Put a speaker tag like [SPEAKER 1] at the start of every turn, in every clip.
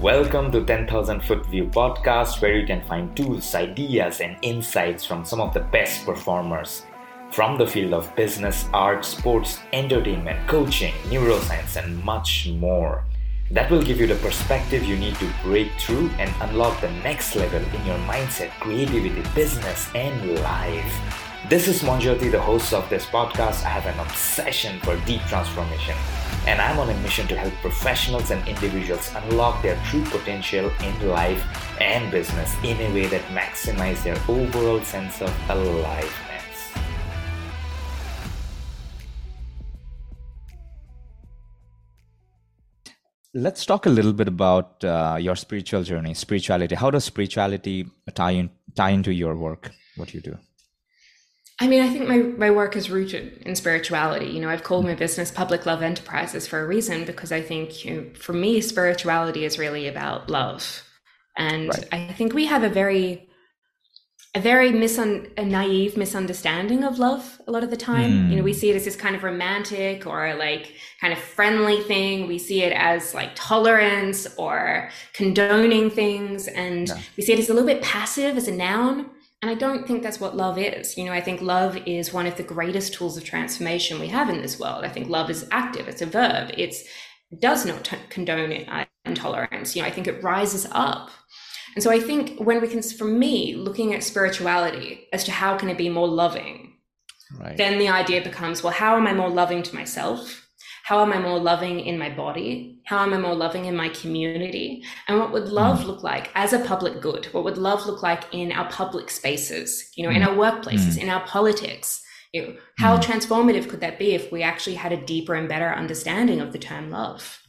[SPEAKER 1] Welcome to 10,000 Foot View podcast, where you can find tools, ideas, and insights from some of the best performers from the field of business, art, sports, entertainment, coaching, neuroscience, and much more. That will give you the perspective you need to break through and unlock the next level in your mindset, creativity, business, and life. This is Monjoti, the host of this podcast. I have an obsession for deep transformation, and I'm on a mission to help professionals and individuals unlock their true potential in life and business in a way that maximizes their overall sense of aliveness. Let's talk a little bit about uh, your spiritual journey, spirituality. How does spirituality tie in, tie into your work? What you do?
[SPEAKER 2] I mean, I think my, my work is rooted in spirituality. You know, I've called my business Public Love Enterprises for a reason because I think, you know, for me, spirituality is really about love. And right. I think we have a very, a very misun- a naive misunderstanding of love a lot of the time. Mm. You know, we hmm. see it as this kind of romantic or like kind of friendly thing. We see it as like tolerance or condoning things. And yeah. we see it as a little bit passive as a noun. And I don't think that's what love is. You know, I think love is one of the greatest tools of transformation we have in this world. I think love is active, it's a verb, it's, it does not t- condone uh, intolerance. You know, I think it rises up. And so I think when we can, for me, looking at spirituality as to how can it be more loving, right. then the idea becomes, well, how am I more loving to myself? How am I more loving in my body? How am I more loving in my community? And what would love mm. look like as a public good? What would love look like in our public spaces, you know, mm. in our workplaces, mm. in our politics? You know, how mm. transformative could that be if we actually had a deeper and better understanding of the term love?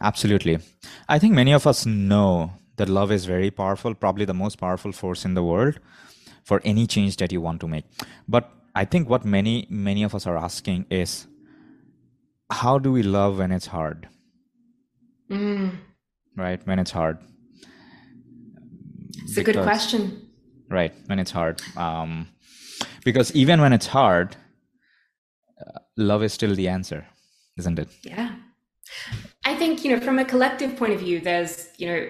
[SPEAKER 1] Absolutely. I think many of us know that love is very powerful, probably the most powerful force in the world for any change that you want to make. But I think what many many of us are asking is how do we love when it's hard? Mm. Right, when it's hard.
[SPEAKER 2] It's because, a good question.
[SPEAKER 1] Right, when it's hard. Um, because even when it's hard, uh, love is still the answer, isn't it?
[SPEAKER 2] Yeah. I think, you know, from a collective point of view, there's, you know,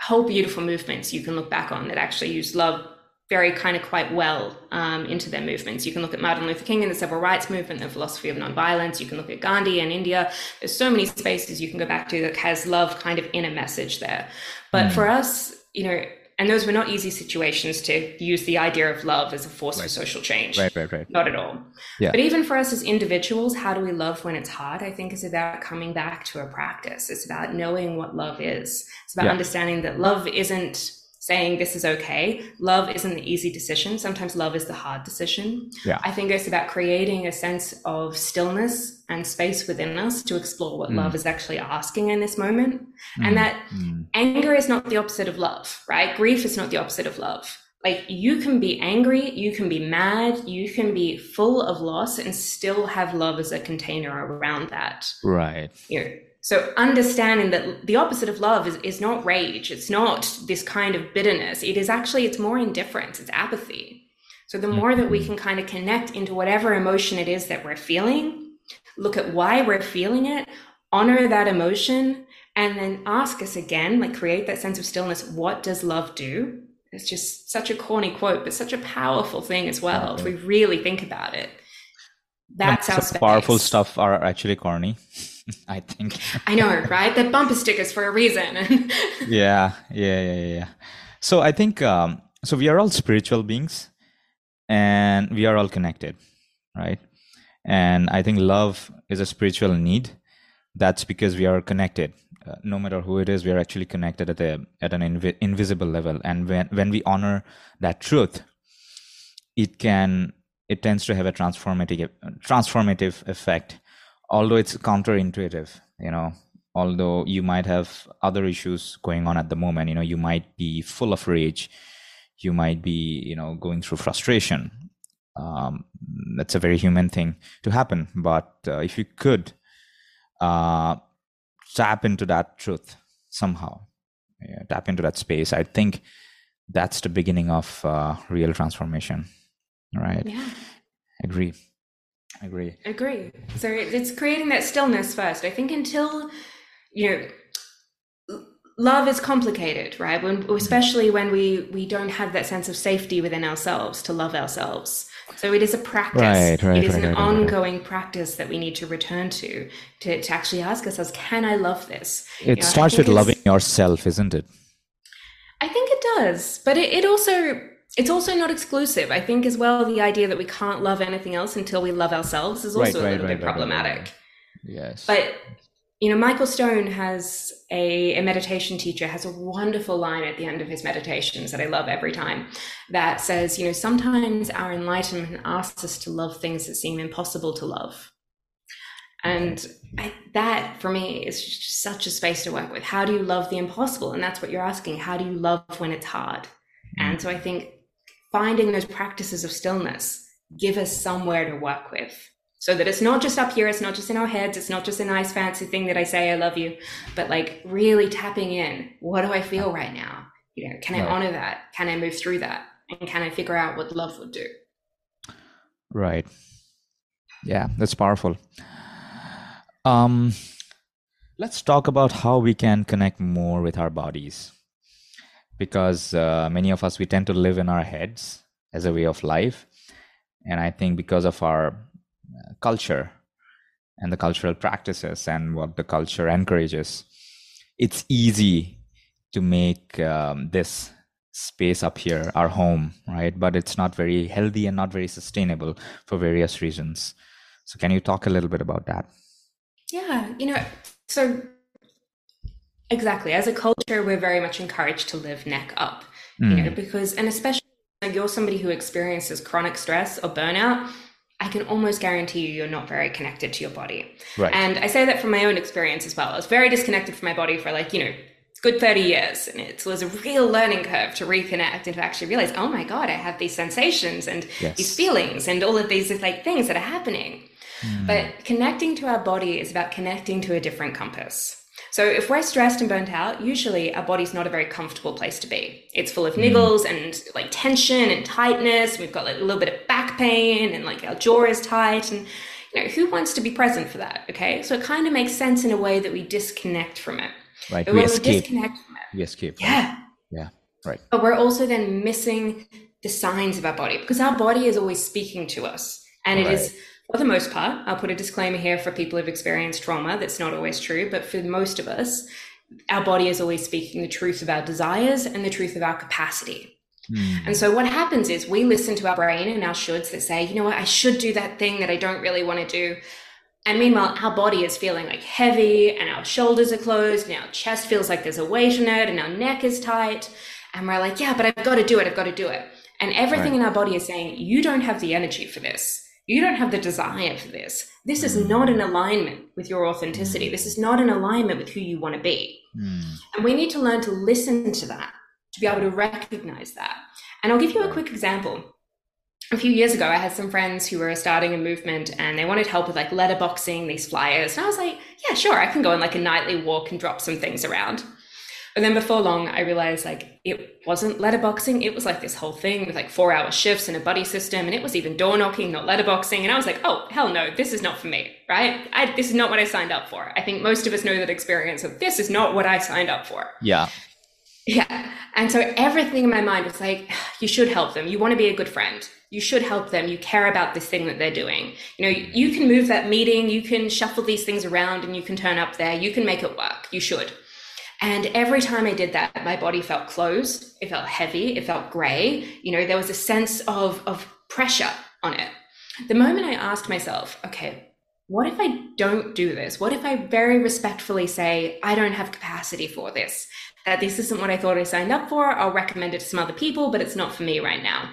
[SPEAKER 2] whole beautiful movements you can look back on that actually use love very kind of quite well um, into their movements. You can look at Martin Luther King and the civil rights movement, the philosophy of nonviolence. You can look at Gandhi in India. There's so many spaces you can go back to that has love kind of in a message there. But mm. for us, you know, and those were not easy situations to use the idea of love as a force right. for social change.
[SPEAKER 1] Right, right, right.
[SPEAKER 2] Not at all. Yeah. But even for us as individuals, how do we love when it's hard? I think is about coming back to a practice. It's about knowing what love is. It's about yeah. understanding that love isn't saying this is okay. Love isn't the easy decision. Sometimes love is the hard decision. Yeah. I think it's about creating a sense of stillness and space within us to explore what mm. love is actually asking in this moment. Mm. And that mm. anger is not the opposite of love, right? Grief is not the opposite of love. Like you can be angry, you can be mad, you can be full of loss and still have love as a container around that.
[SPEAKER 1] Right.
[SPEAKER 2] You know, so understanding that the opposite of love is, is not rage. It's not this kind of bitterness. It is actually, it's more indifference. It's apathy. So the more that we mm-hmm. can kind of connect into whatever emotion it is that we're feeling, look at why we're feeling it, honor that emotion, and then ask us again, like create that sense of stillness. What does love do? It's just such a corny quote, but such a powerful thing as well. If we really think about it, that's how
[SPEAKER 1] powerful stuff are actually corny. I think.
[SPEAKER 2] I know, right? The bumper stickers for a reason.
[SPEAKER 1] yeah, yeah, yeah, yeah. So I think um, so. We are all spiritual beings, and we are all connected, right? And I think love is a spiritual need. That's because we are connected. Uh, no matter who it is, we are actually connected at a at an invi- invisible level. And when when we honor that truth, it can it tends to have a transformative transformative effect although it's counterintuitive you know although you might have other issues going on at the moment you know you might be full of rage you might be you know going through frustration. Um, that's a very human thing to happen but uh, if you could uh, tap into that truth somehow yeah, tap into that space i think that's the beginning of uh, real transformation right?
[SPEAKER 2] Yeah.
[SPEAKER 1] Agree agree
[SPEAKER 2] agree so it's creating that stillness first i think until you know love is complicated, right? When, especially when we we don't have that sense of safety within ourselves to love ourselves. So it is a practice.
[SPEAKER 1] Right, right,
[SPEAKER 2] it is
[SPEAKER 1] right,
[SPEAKER 2] an ongoing practice that we need to return to, to to actually ask ourselves, can I love this?
[SPEAKER 1] It
[SPEAKER 2] You know,
[SPEAKER 1] starts with loving yourself, isn't it?
[SPEAKER 2] I think it does, but it, it also it's also not exclusive. I think as well the idea that we can't love anything else until we love ourselves is also
[SPEAKER 1] right,
[SPEAKER 2] a little
[SPEAKER 1] right,
[SPEAKER 2] bit
[SPEAKER 1] right,
[SPEAKER 2] problematic.
[SPEAKER 1] right. Yes.
[SPEAKER 2] But you know, Michael Stone has a, a meditation teacher has a wonderful line at the end of his meditations that I love every time that says, you know, sometimes our enlightenment asks us to love things that seem impossible to love. And I, that for me is just such a space to work with. How do you love the impossible? And that's what you're asking. How do you love when it's hard? And mm. so I think finding those practices of stillness give us somewhere to work with so that it's not just up here, it's not just in our heads, it's not just a nice fancy thing that I say, I love you, but like really tapping in. What do I feel right now? You know, can I honor that? Can I move through that? And can I figure out what love would do?
[SPEAKER 1] Right. Yeah, that's powerful. Um, let's talk about how we can connect more with our bodies, because uh, many of us we tend to live in our heads as a way of life, and I think because of our uh, culture and the cultural practices and what the culture encourages, it's easy to make um, this space up here our home, right? But it's not very healthy and not very sustainable for various reasons. So, can you talk a little bit about that?
[SPEAKER 2] Yeah, you know, so exactly. As a culture, we're very much encouraged to live neck up, you know, mm. because, and especially if you're somebody who experiences chronic stress or burnout, I can almost guarantee you you're not very connected to your body.
[SPEAKER 1] Right.
[SPEAKER 2] And I say that from my own experience as well. I was very disconnected from my body for like, you know, good 30 years. And it was a real learning curve to reconnect and to actually realize, oh my God, I have these sensations and
[SPEAKER 1] Yes.
[SPEAKER 2] these feelings and all of these like things that are happening. Mm. But connecting to our body is about connecting to a different compass. So if we're stressed and burnt out, usually our body's not a very comfortable place to be. It's full of hmm. niggles and like tension and tightness. We've got like a little bit of back pain and like our jaw is tight and you know, who wants to be present for that? Okay. So it kind of makes sense in a way that we disconnect from it.
[SPEAKER 1] right.
[SPEAKER 2] But
[SPEAKER 1] We
[SPEAKER 2] when we disconnect from it,
[SPEAKER 1] We escape.
[SPEAKER 2] yeah.
[SPEAKER 1] Yeah. Right.
[SPEAKER 2] But we're also then missing the signs of our body because our body is always speaking to us. And it is, for the most part, I'll put a disclaimer here for people who've experienced trauma. That's not always true. But for most of us, our body is always speaking the truth of our desires and the truth of our capacity.
[SPEAKER 1] Mm.
[SPEAKER 2] And so what happens is we listen to our brain and our shoulds that say, you know what, I should do that thing that I don't really want to do. And meanwhile, our body is feeling like heavy and our shoulders are closed and our chest feels like there's a weight in it and our neck is tight. And we're like, yeah, but I've got to do it. I've got to do it. And everything
[SPEAKER 1] Right.
[SPEAKER 2] in our body is saying, you don't have the energy for this. You don't have the desire for this. This is not in alignment with your authenticity. This is not in alignment with who you want to be.
[SPEAKER 1] Mm.
[SPEAKER 2] And we need to learn to listen to that, to be able to recognize that. And I'll give you a quick example. A few years ago, I had some friends who were starting a movement and they wanted help with like letterboxing these flyers. And I was like, yeah, sure, I can go on like a nightly walk and drop some things around. But then before long, I realized like it wasn't letterboxing. It was like this whole thing with like four hour shifts and a buddy system. And it was even door knocking, not letterboxing. And I was like, oh, hell no, this is not for me, right? I, this is not what I signed up for. I think most of us know that experience of this is not what I signed up for.
[SPEAKER 1] Yeah.
[SPEAKER 2] Yeah. And so everything in my mind was like, you should help them. You want to be a good friend. You should help them. You care about this thing that they're doing. You know, you can move that meeting, you can shuffle these things around and you can turn up there. You can make it work. You should. And every time I did that, my body felt closed. It felt heavy. It felt gray. You know, there was a sense of, of pressure on it. The moment I asked myself, okay, what if I don't do this? What if I very respectfully say, I don't have capacity for this? That this isn't what I thought I signed up for. I'll recommend it to some other people, but it's not for me right now.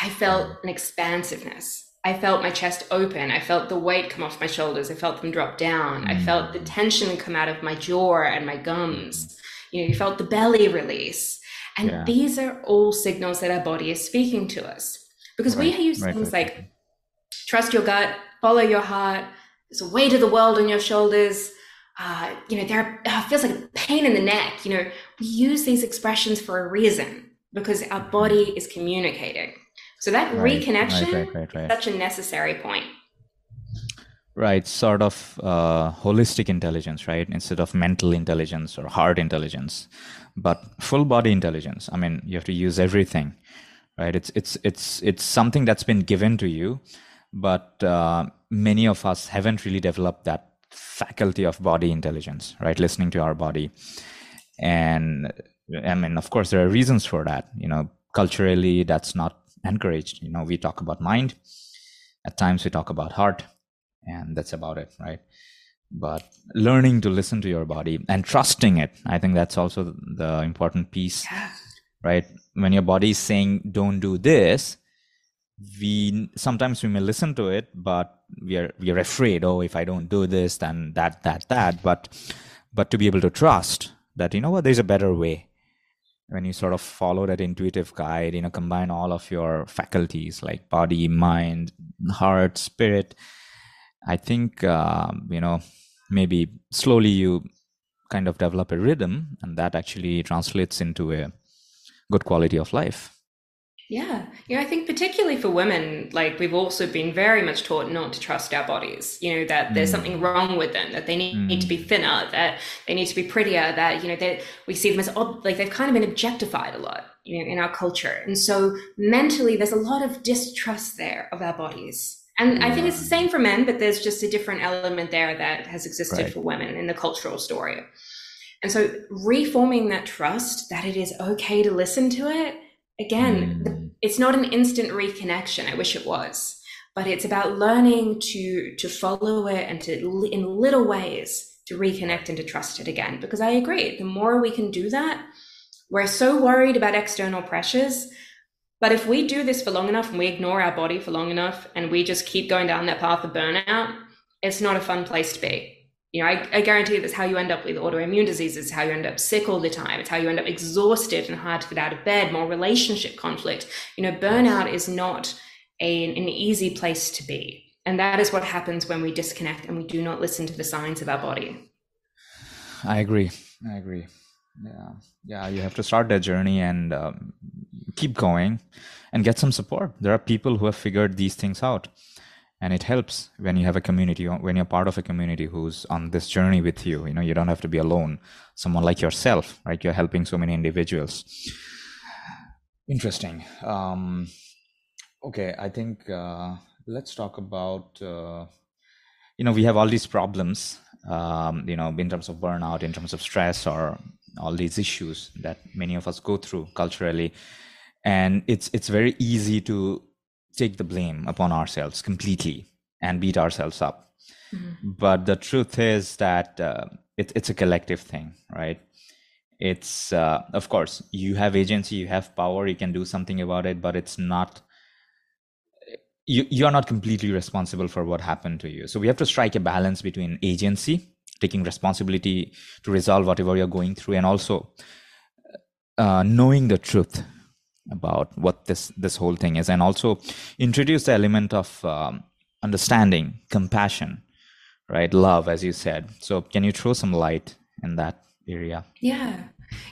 [SPEAKER 2] I felt an expansiveness. I felt my chest open. I felt the weight come off my shoulders. I felt them drop down. I felt the tension come out of my jaw and my gums. You know, you felt the belly release. And
[SPEAKER 1] Yeah.
[SPEAKER 2] these are all signals that our body is speaking to us. Because we
[SPEAKER 1] Right,
[SPEAKER 2] use
[SPEAKER 1] right,
[SPEAKER 2] things
[SPEAKER 1] right,
[SPEAKER 2] like trust your gut, follow your heart. There's a weight of the world on your shoulders. Uh, you know, there uh, feels like a pain in the neck. You know, we use these expressions for a reason because our body is communicating. So that
[SPEAKER 1] Right,
[SPEAKER 2] reconnection
[SPEAKER 1] right, right, right, right.
[SPEAKER 2] is such a necessary point.
[SPEAKER 1] right sort of uh, holistic intelligence right? Instead of mental intelligence or heart intelligence but full body intelligence. I mean you have to use everything right? It's it's it's it's something that's been given to you but uh, many of us haven't really developed that faculty of body intelligence right? Listening to our body. And i mean of course there are reasons for that you know? Culturally that's not encouraged. You know we talk about mind. At times we talk about heart and that's about it right? But learning to listen to your body and trusting it i think that's also the important piece
[SPEAKER 2] Yeah.
[SPEAKER 1] right? When your body is saying don't do this we sometimes we may listen to it but we are we are afraid oh if i don't do this then that that that. But but to be able to trust that you know what there's a better way when you sort of follow that intuitive guide you know combine all of your faculties like body mind heart spirit i think um, you know maybe slowly you kind of develop a rhythm and that actually translates into a good quality of life
[SPEAKER 2] Yeah. Know, I think particularly for women, like we've also been very much taught not to trust our bodies, you know, that there's
[SPEAKER 1] Mm.
[SPEAKER 2] something wrong with them, that they need, need to be thinner, that they need to be prettier, that, you know, that we see them as ob- like they've kind of been objectified a lot, you know, in our culture. And so mentally, there's a lot of distrust there of our bodies. And I think it's the same for men, but there's just a different element there that has existed
[SPEAKER 1] Right.
[SPEAKER 2] for women in the cultural story. And so reforming that trust that it is okay to listen to it, again,
[SPEAKER 1] Mm.
[SPEAKER 2] it's not an instant reconnection. I wish it was. But it's about learning to to follow it and to in little ways to reconnect and to trust it again. Because i agree the more we can do that we're so worried about external pressures. But if we do this for long enough and we ignore our body for long enough and we just keep going down that path of burnout it's not a fun place to be you know, I, I guarantee that's how you end up with autoimmune diseases, how you end up sick all the time. It's how you end up exhausted and hard to get out of bed, more relationship conflict. You know, burnout is not a, an easy place to be. And that is what happens when we disconnect and we do not listen to the signs of our body.
[SPEAKER 1] I agree. I agree. Yeah, yeah. You have to start that journey and um, keep going, and get some support. There are people who have figured these things out, and it helps when you have a community. When you're part of a community who's on this journey with you, you know, you don't have to be alone. Someone like yourself, right? You're helping so many individuals. Interesting. Um, okay, I think uh, let's talk about. Uh, you know, we have all these problems um, you know, in terms of burnout, in terms of stress, or all these issues that many of us go through culturally, and it's it's very easy to take the blame upon ourselves completely and beat ourselves up.
[SPEAKER 2] Mm-hmm.
[SPEAKER 1] But the truth is that uh, it, it's a collective thing, right? It's uh, of course you have agency, you have power, you can do something about it, but it's not you you are not completely responsible for what happened to you so we have to strike a balance between agency taking responsibility to resolve whatever you're going through and also uh, knowing the truth about what this this whole thing is and also introduce the element of um, understanding compassion right love as you said so can you throw some light in that area
[SPEAKER 2] Yeah.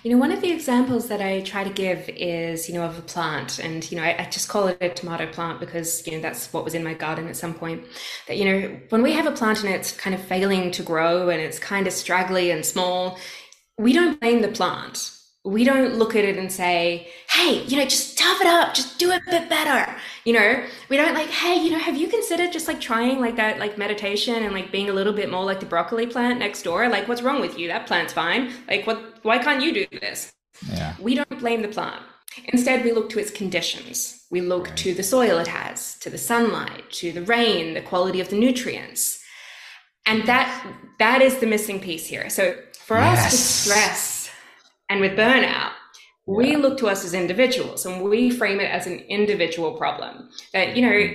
[SPEAKER 2] You know, one of the examples that I try to give is, you know, of a plant. And, you know, I, I, just call it a tomato plant because, you know, that's what was in my garden at some point. That, you know, when we have a plant and it's kind of failing to grow and it's kind of straggly and small, we don't blame the plant. We don't look at it and say, hey, you know, just tough it up, just do it a bit better. You know, we don't like, hey, you know, have you considered just like trying like that, like meditation and like being a little bit more like the broccoli plant next door? Like, what's wrong with you? That plant's fine. Like, what, why can't you do this?
[SPEAKER 1] yeah
[SPEAKER 2] We don't blame the plant. Instead, we look to its conditions. We look
[SPEAKER 1] Right.
[SPEAKER 2] to the soil it has, to the sunlight, to the rain, the quality of the nutrients. And that that is the missing piece here. So for us with
[SPEAKER 1] Yes.
[SPEAKER 2] stress and with burnout, we look to us as individuals and we frame it as an individual problem. That, you know,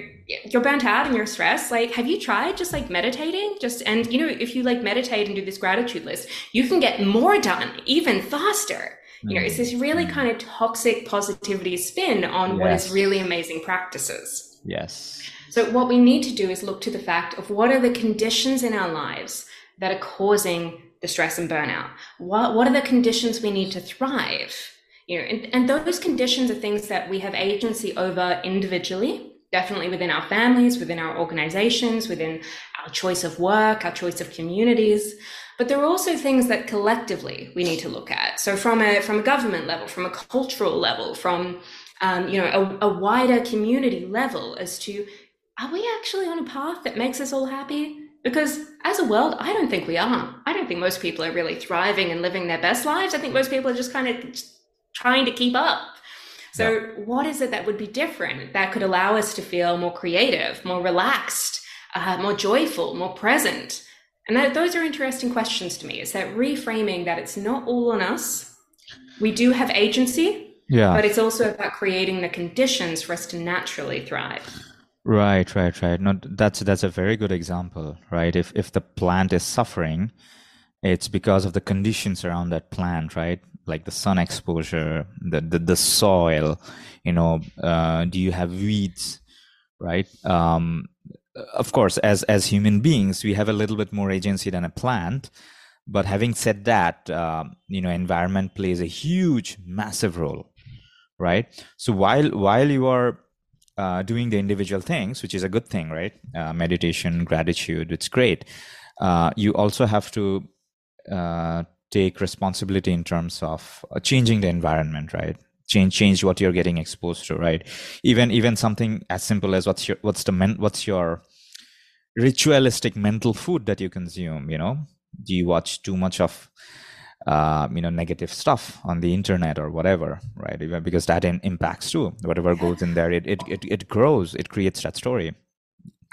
[SPEAKER 2] you're burnt out and you're stressed. Like, have you tried just like meditating? Just and you know, if you like meditate and do this gratitude list, you can get more done even faster. You know, it's this really
[SPEAKER 1] Mm.
[SPEAKER 2] kind of toxic positivity spin on what is really amazing practices.
[SPEAKER 1] yes
[SPEAKER 2] So, what we need to do is look to the fact of what are the conditions in our lives that are causing the stress and burnout? What, what are the conditions we need to thrive? You know, and, and those conditions are things that we have agency over individually. definitely within our families, within our organizations, within our choice of work, our choice of communities. But there are also things that collectively we need to look at. So from a from a government level, from a cultural level, from um, you know a, a wider community level, as to are we actually on a path that makes us all happy? Because as a world, I don't think we are. I don't think most people are really thriving and living their best lives. I think most people are just kind of trying to keep up. So, yeah. what is it that would be different that could allow us to feel more creative, more relaxed, uh, more joyful, more present? And that, those are interesting questions to me. Is that reframing that it's not all on us. We do have agency, yeah. but it's also about creating the conditions for us to naturally thrive.
[SPEAKER 1] Right, right, right. No, that's that's a very good example, right? If if the plant is suffering, it's because of the conditions around that plant, right? Like the sun exposure, the the, the soil, you know. Uh, do you have weeds, right? Um, of course, as as human beings, we have a little bit more agency than a plant. But having said that, uh, you know, environment plays a huge, massive role, right? So while while you are uh, doing the individual things, which is a good thing, right? Uh, meditation, gratitude, it's great. Uh, you also have to uh, take responsibility in terms of uh, changing the environment, right? Change change what you're getting exposed to, right? Even even something as simple as what's your what's the men, what's your ritualistic mental food that you consume? You know, do you watch too much of uh, you know negative stuff on the internet or whatever right because that in, impacts too whatever goes in there it, it it, it grows it creates that story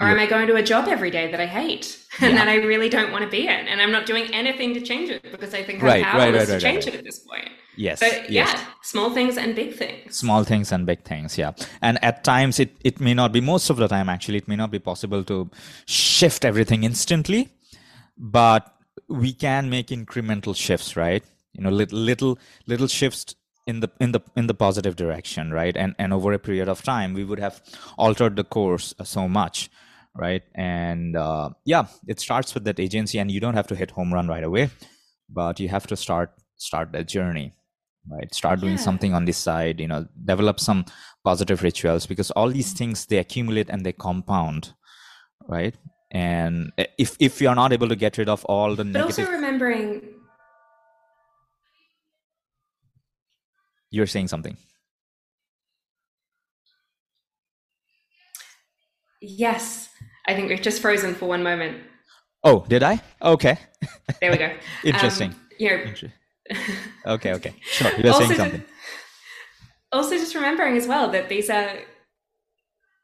[SPEAKER 2] or am I going to a job every day that I hate and yeah. that I really don't want to be in? And I'm not doing anything to change it because I think I'm right, powerless right, right, to change it at this point.
[SPEAKER 1] Yes.
[SPEAKER 2] But
[SPEAKER 1] yes.
[SPEAKER 2] yeah, small things and big things.
[SPEAKER 1] Small things and big things, yeah. And at times it, it may not be most of the time actually, it may not be possible to shift everything instantly. But we can make incremental shifts right? You know little little little shifts in the in the in the positive direction right? And and over a period of time we would have altered the course so much right? And uh, yeah it starts with that agency and you don't have to hit home run right away but you have to start start that journey right? Start doing yeah. something on this side you know develop some positive rituals because all these things they accumulate and they compound right and if if you're not able to get rid of all the
[SPEAKER 2] but negative... also remembering
[SPEAKER 1] you're saying something.
[SPEAKER 2] Yes i think we've just frozen for one moment.
[SPEAKER 1] Oh did i? Okay.
[SPEAKER 2] There we go.
[SPEAKER 1] Interesting. Um,
[SPEAKER 2] you know...
[SPEAKER 1] okay okay. Sure you're saying something.
[SPEAKER 2] also just remembering as well that these are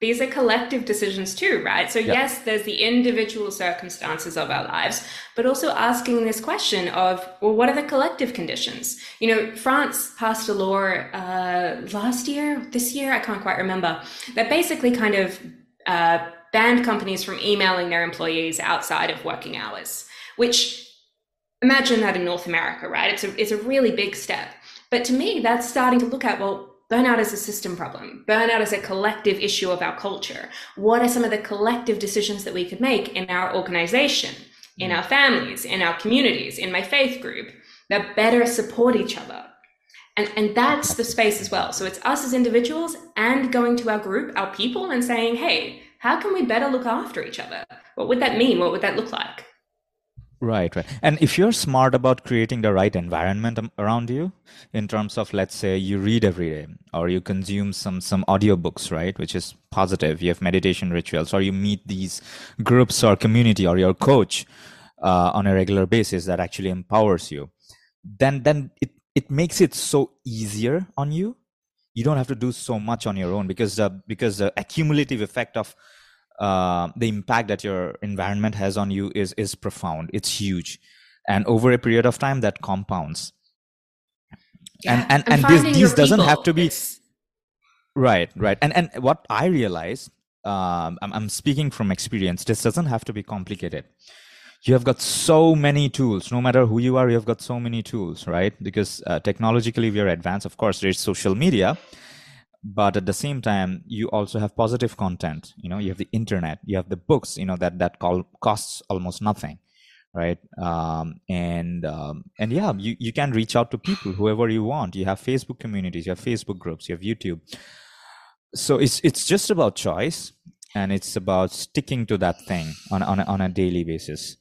[SPEAKER 2] these are collective decisions too, right? So, yep. yes, there's the individual circumstances of our lives, but also asking this question of, well, what are the collective conditions? You know, France passed a law uh, last year, this year, I can't quite remember, that basically kind of uh, banned companies from emailing their employees outside of working hours, which imagine that in North America, right? It's a, it's a really big step. But to me, that's starting to look at, well, Burnout is a system problem. Burnout is a collective issue of our culture. What are some of the collective decisions that we could make in our organization, in mm. our families, in our communities, in my faith group that better support each other? And, and that's the space as well. So it's us as individuals and going to our group, our people, and saying, hey, how can we better look after each other? What would that mean? What would that look like?
[SPEAKER 1] Right, right. And if you're smart about creating the right environment around you, in terms of let's say you read every day, or you consume some some audiobooks, right, which is positive. You have meditation rituals, or you meet these groups or community, or your coach uh, on a regular basis that actually empowers you. Then then it it makes it so easier on you. You don't have to do so much on your own because uh, because the accumulative effect of uh, the impact that your environment has on you is is profound. It's huge. And over a period of time that compounds. Yeah, and and, and this, this doesn't have to be right right. And and what i realize um, I'm, I'm speaking from experience this doesn't have to be complicated. You have got so many tools. No matter who you are you have got so many tools right? Because uh, technologically we are advanced. Of course there's social media but at the same time you also have positive content. You know you have the internet you have the books you know that that call costs almost nothing right? Um, and um, and yeah you, you can reach out to people whoever you want. You have facebook communities you have facebook groups you have youtube. So it's it's just about choice and it's about sticking to that thing on on a, on a daily basis.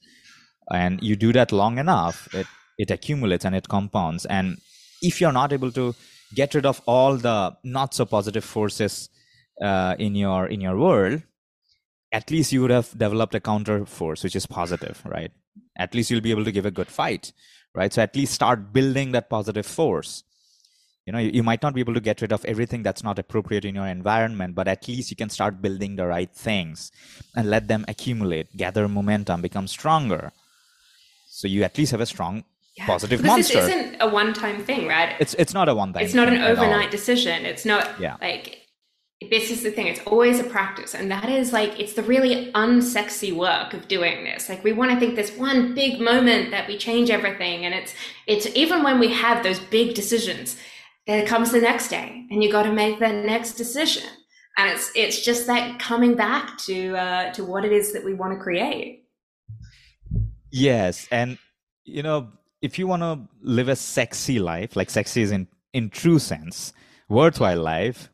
[SPEAKER 1] And you do that long enough it it accumulates and it compounds. And if you're not able to get rid of all the not so positive forces uh, in your in your world at least you would have developed a counter force which is positive right? At least you'll be able to give a good fight right? So at least start building that positive force. You know you, you, might not be able to get rid of everything that's not appropriate in your environment but at least you can start building the right things and let them accumulate gather momentum become stronger. So you at least have a strong yeah. positive
[SPEAKER 2] because
[SPEAKER 1] monster.
[SPEAKER 2] this isn't a one-time thing right
[SPEAKER 1] it's it's not a one thing.
[SPEAKER 2] it's not an overnight decision it's not yeah. like this is the thing it's always a practice and that is like it's the really unsexy work of doing this like we want to think this one big moment that we change everything and it's it's even when we have those big decisions there comes the next day and you got to make the next decision and it's it's just that coming back to uh, to what it is that we want to create
[SPEAKER 1] yes and you know if you want to live a sexy life like sexy is in in true sense worthwhile life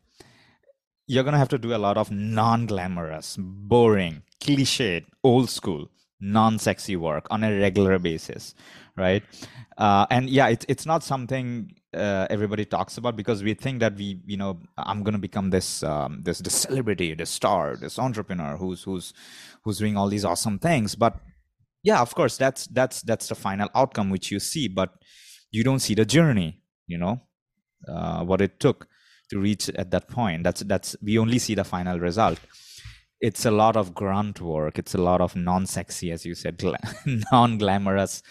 [SPEAKER 1] you're going to have to do a lot of non-glamorous boring cliched old school non-sexy work on a regular basis right? Uh, and yeah it's it's not something uh, everybody talks about because we think that we you know i'm going to become this um, this this celebrity this star this entrepreneur who's who's who's doing all these awesome things but yeah of course that's that's that's the final outcome which you see but you don't see the journey you know uh, what it took to reach at that point. That's that's we only see the final result. It's a lot of grunt work. It's a lot of non-sexy as you said non-glamorous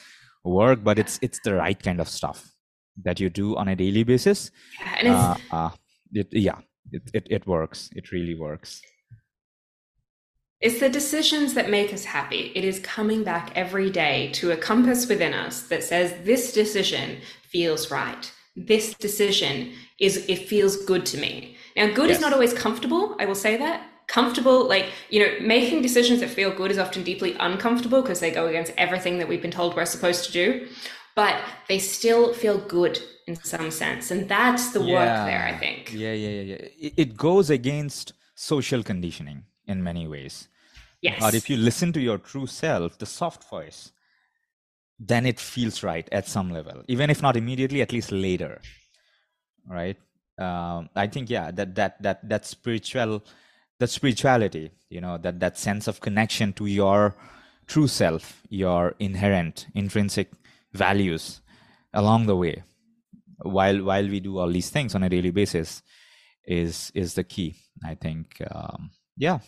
[SPEAKER 1] work but it's it's the right kind of stuff that you do on a daily basis. Uh, uh, it, yeah it, it, it works. It really works
[SPEAKER 2] it's the decisions that make us happy. It is coming back every day to a compass within us that says this decision feels right. This decision is it feels good to me. Now, good yes. is not always comfortable. I will say that comfortable like you know making decisions that feel good is often deeply uncomfortable because they go against everything that we've been told we're supposed to do but they still feel good in some sense and that's the yeah. work there i think
[SPEAKER 1] yeah yeah yeah, yeah. it goes against social conditioning in many ways.
[SPEAKER 2] Yes.
[SPEAKER 1] But if you listen to your true self the soft voice then it feels right at some level even if not immediately at least later right? Um, i think yeah that that that that spiritual that spirituality you know that that sense of connection to your true self your inherent intrinsic values along the way while while we do all these things on a daily basis is is the key i think. Um, yeah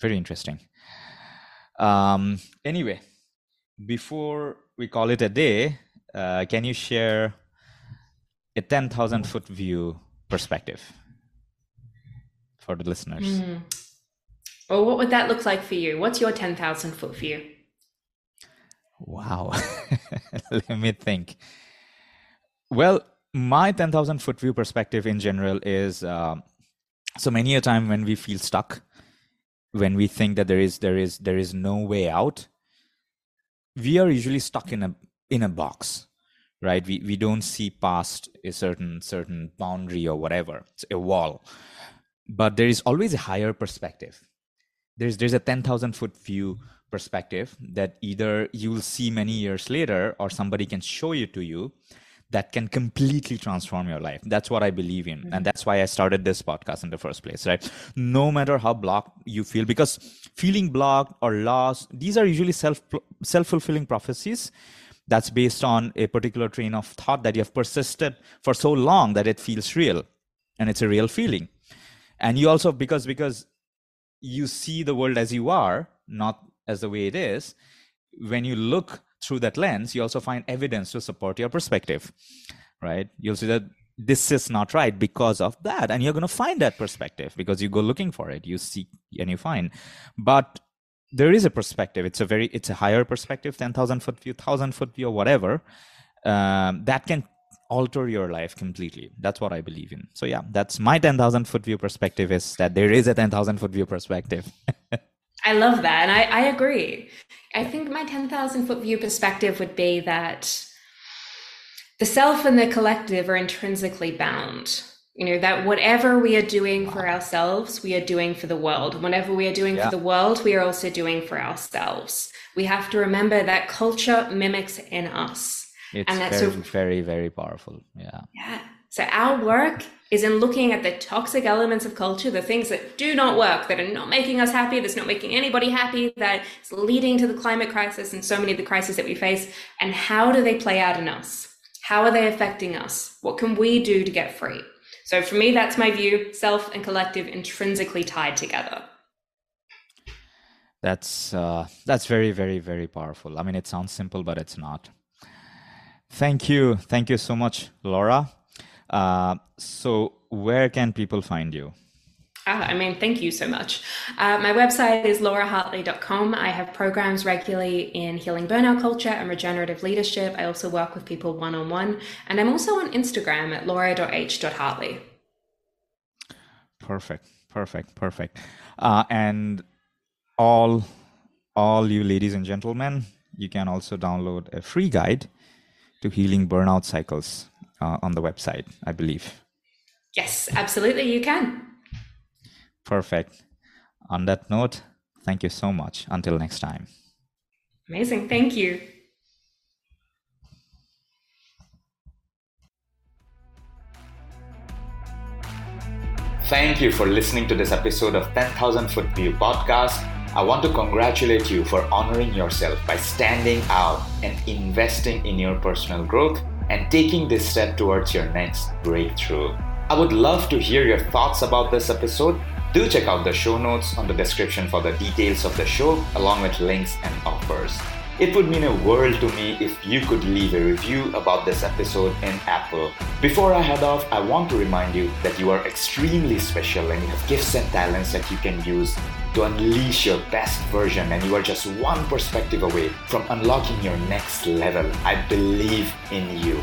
[SPEAKER 1] very interesting um anyway before we call it a day uh, can you share a 10,000 foot view perspective for the listeners. Mm.
[SPEAKER 2] Well, what would that look like for you? What's your 10,000 foot view?
[SPEAKER 1] Wow. Let me think. Well, my 10,000 foot view perspective in general is uh, so many a time when we feel stuck, when we think that there is there is there is no way out, we are usually stuck in a in a box right? We we don't see past a certain certain boundary or whatever. It's a wall. But there is always a higher perspective. There's there's a 10000 foot view perspective that either you will see many years later or somebody can show you to you that can completely transform your life. That's what i believe in. Mm-hmm. and that's why i started this podcast in the first place right? No matter how blocked you feel because feeling blocked or lost these are usually self self-fulfilling prophecies that's based on a particular train of thought that you have persisted for so long that it feels real and it's a real feeling. And you also because because you see the world as you are not as the way it is when you look through that lens you also find evidence to support your perspective right? You'll see that this is not right because of that and you're going to find that perspective because you go looking for it you seek and you find. But there is a perspective. It's a very it's a higher perspective 10000 foot view 1000 foot view whatever um, that can alter your life completely. That's what i believe in. So yeah that's my 10000 foot view perspective is that there is a 10000 foot view perspective.
[SPEAKER 2] I love that and I, I agree i think my 10000 foot view perspective would be that the self and the collective are intrinsically bound. You know that whatever we are doing for ourselves we are doing for the world. Whatever we are doing yeah. for the world we are also doing for ourselves. We have to remember that culture mimics in us.
[SPEAKER 1] It's and that's very, a, very very powerful. Yeah.
[SPEAKER 2] Yeah so our work is in looking at the toxic elements of culture the things that do not work that are not making us happy that's not making anybody happy that is leading to the climate crisis and so many of the crises that we face and how do they play out in us how are they affecting us what can we do to get free so for me, that's my view self and collective intrinsically tied together.
[SPEAKER 1] That's uh, that's very very very powerful. I mean, it sounds simple, but it's not. Thank you, thank you so much, Laura. Uh, so, where can people find you?
[SPEAKER 2] Ah, I mean, thank you so much. Uh, my website is laurahartley.com. I have programs regularly in healing burnout culture and regenerative leadership. I also work with people one on one. And I'm also on Instagram at laura.h.hartley.
[SPEAKER 1] Perfect, perfect, perfect. Uh, and all, all you ladies and gentlemen, you can also download a free guide to healing burnout cycles uh, on the website, I believe.
[SPEAKER 2] Yes, absolutely, you can.
[SPEAKER 1] Perfect. On that note, thank you so much. Until next time.
[SPEAKER 2] Amazing. Thank you.
[SPEAKER 1] Thank you for listening to this episode of 10,000 Foot View podcast. I want to congratulate you for honoring yourself by standing out and investing in your personal growth and taking this step towards your next breakthrough. I would love to hear your thoughts about this episode do check out the show notes on the description for the details of the show, along with links and offers. It would mean a world to me if you could leave a review about this episode in Apple. Before I head off, I want to remind you that you are extremely special and you have gifts and talents that you can use to unleash your best version, and you are just one perspective away from unlocking your next level. I believe in you.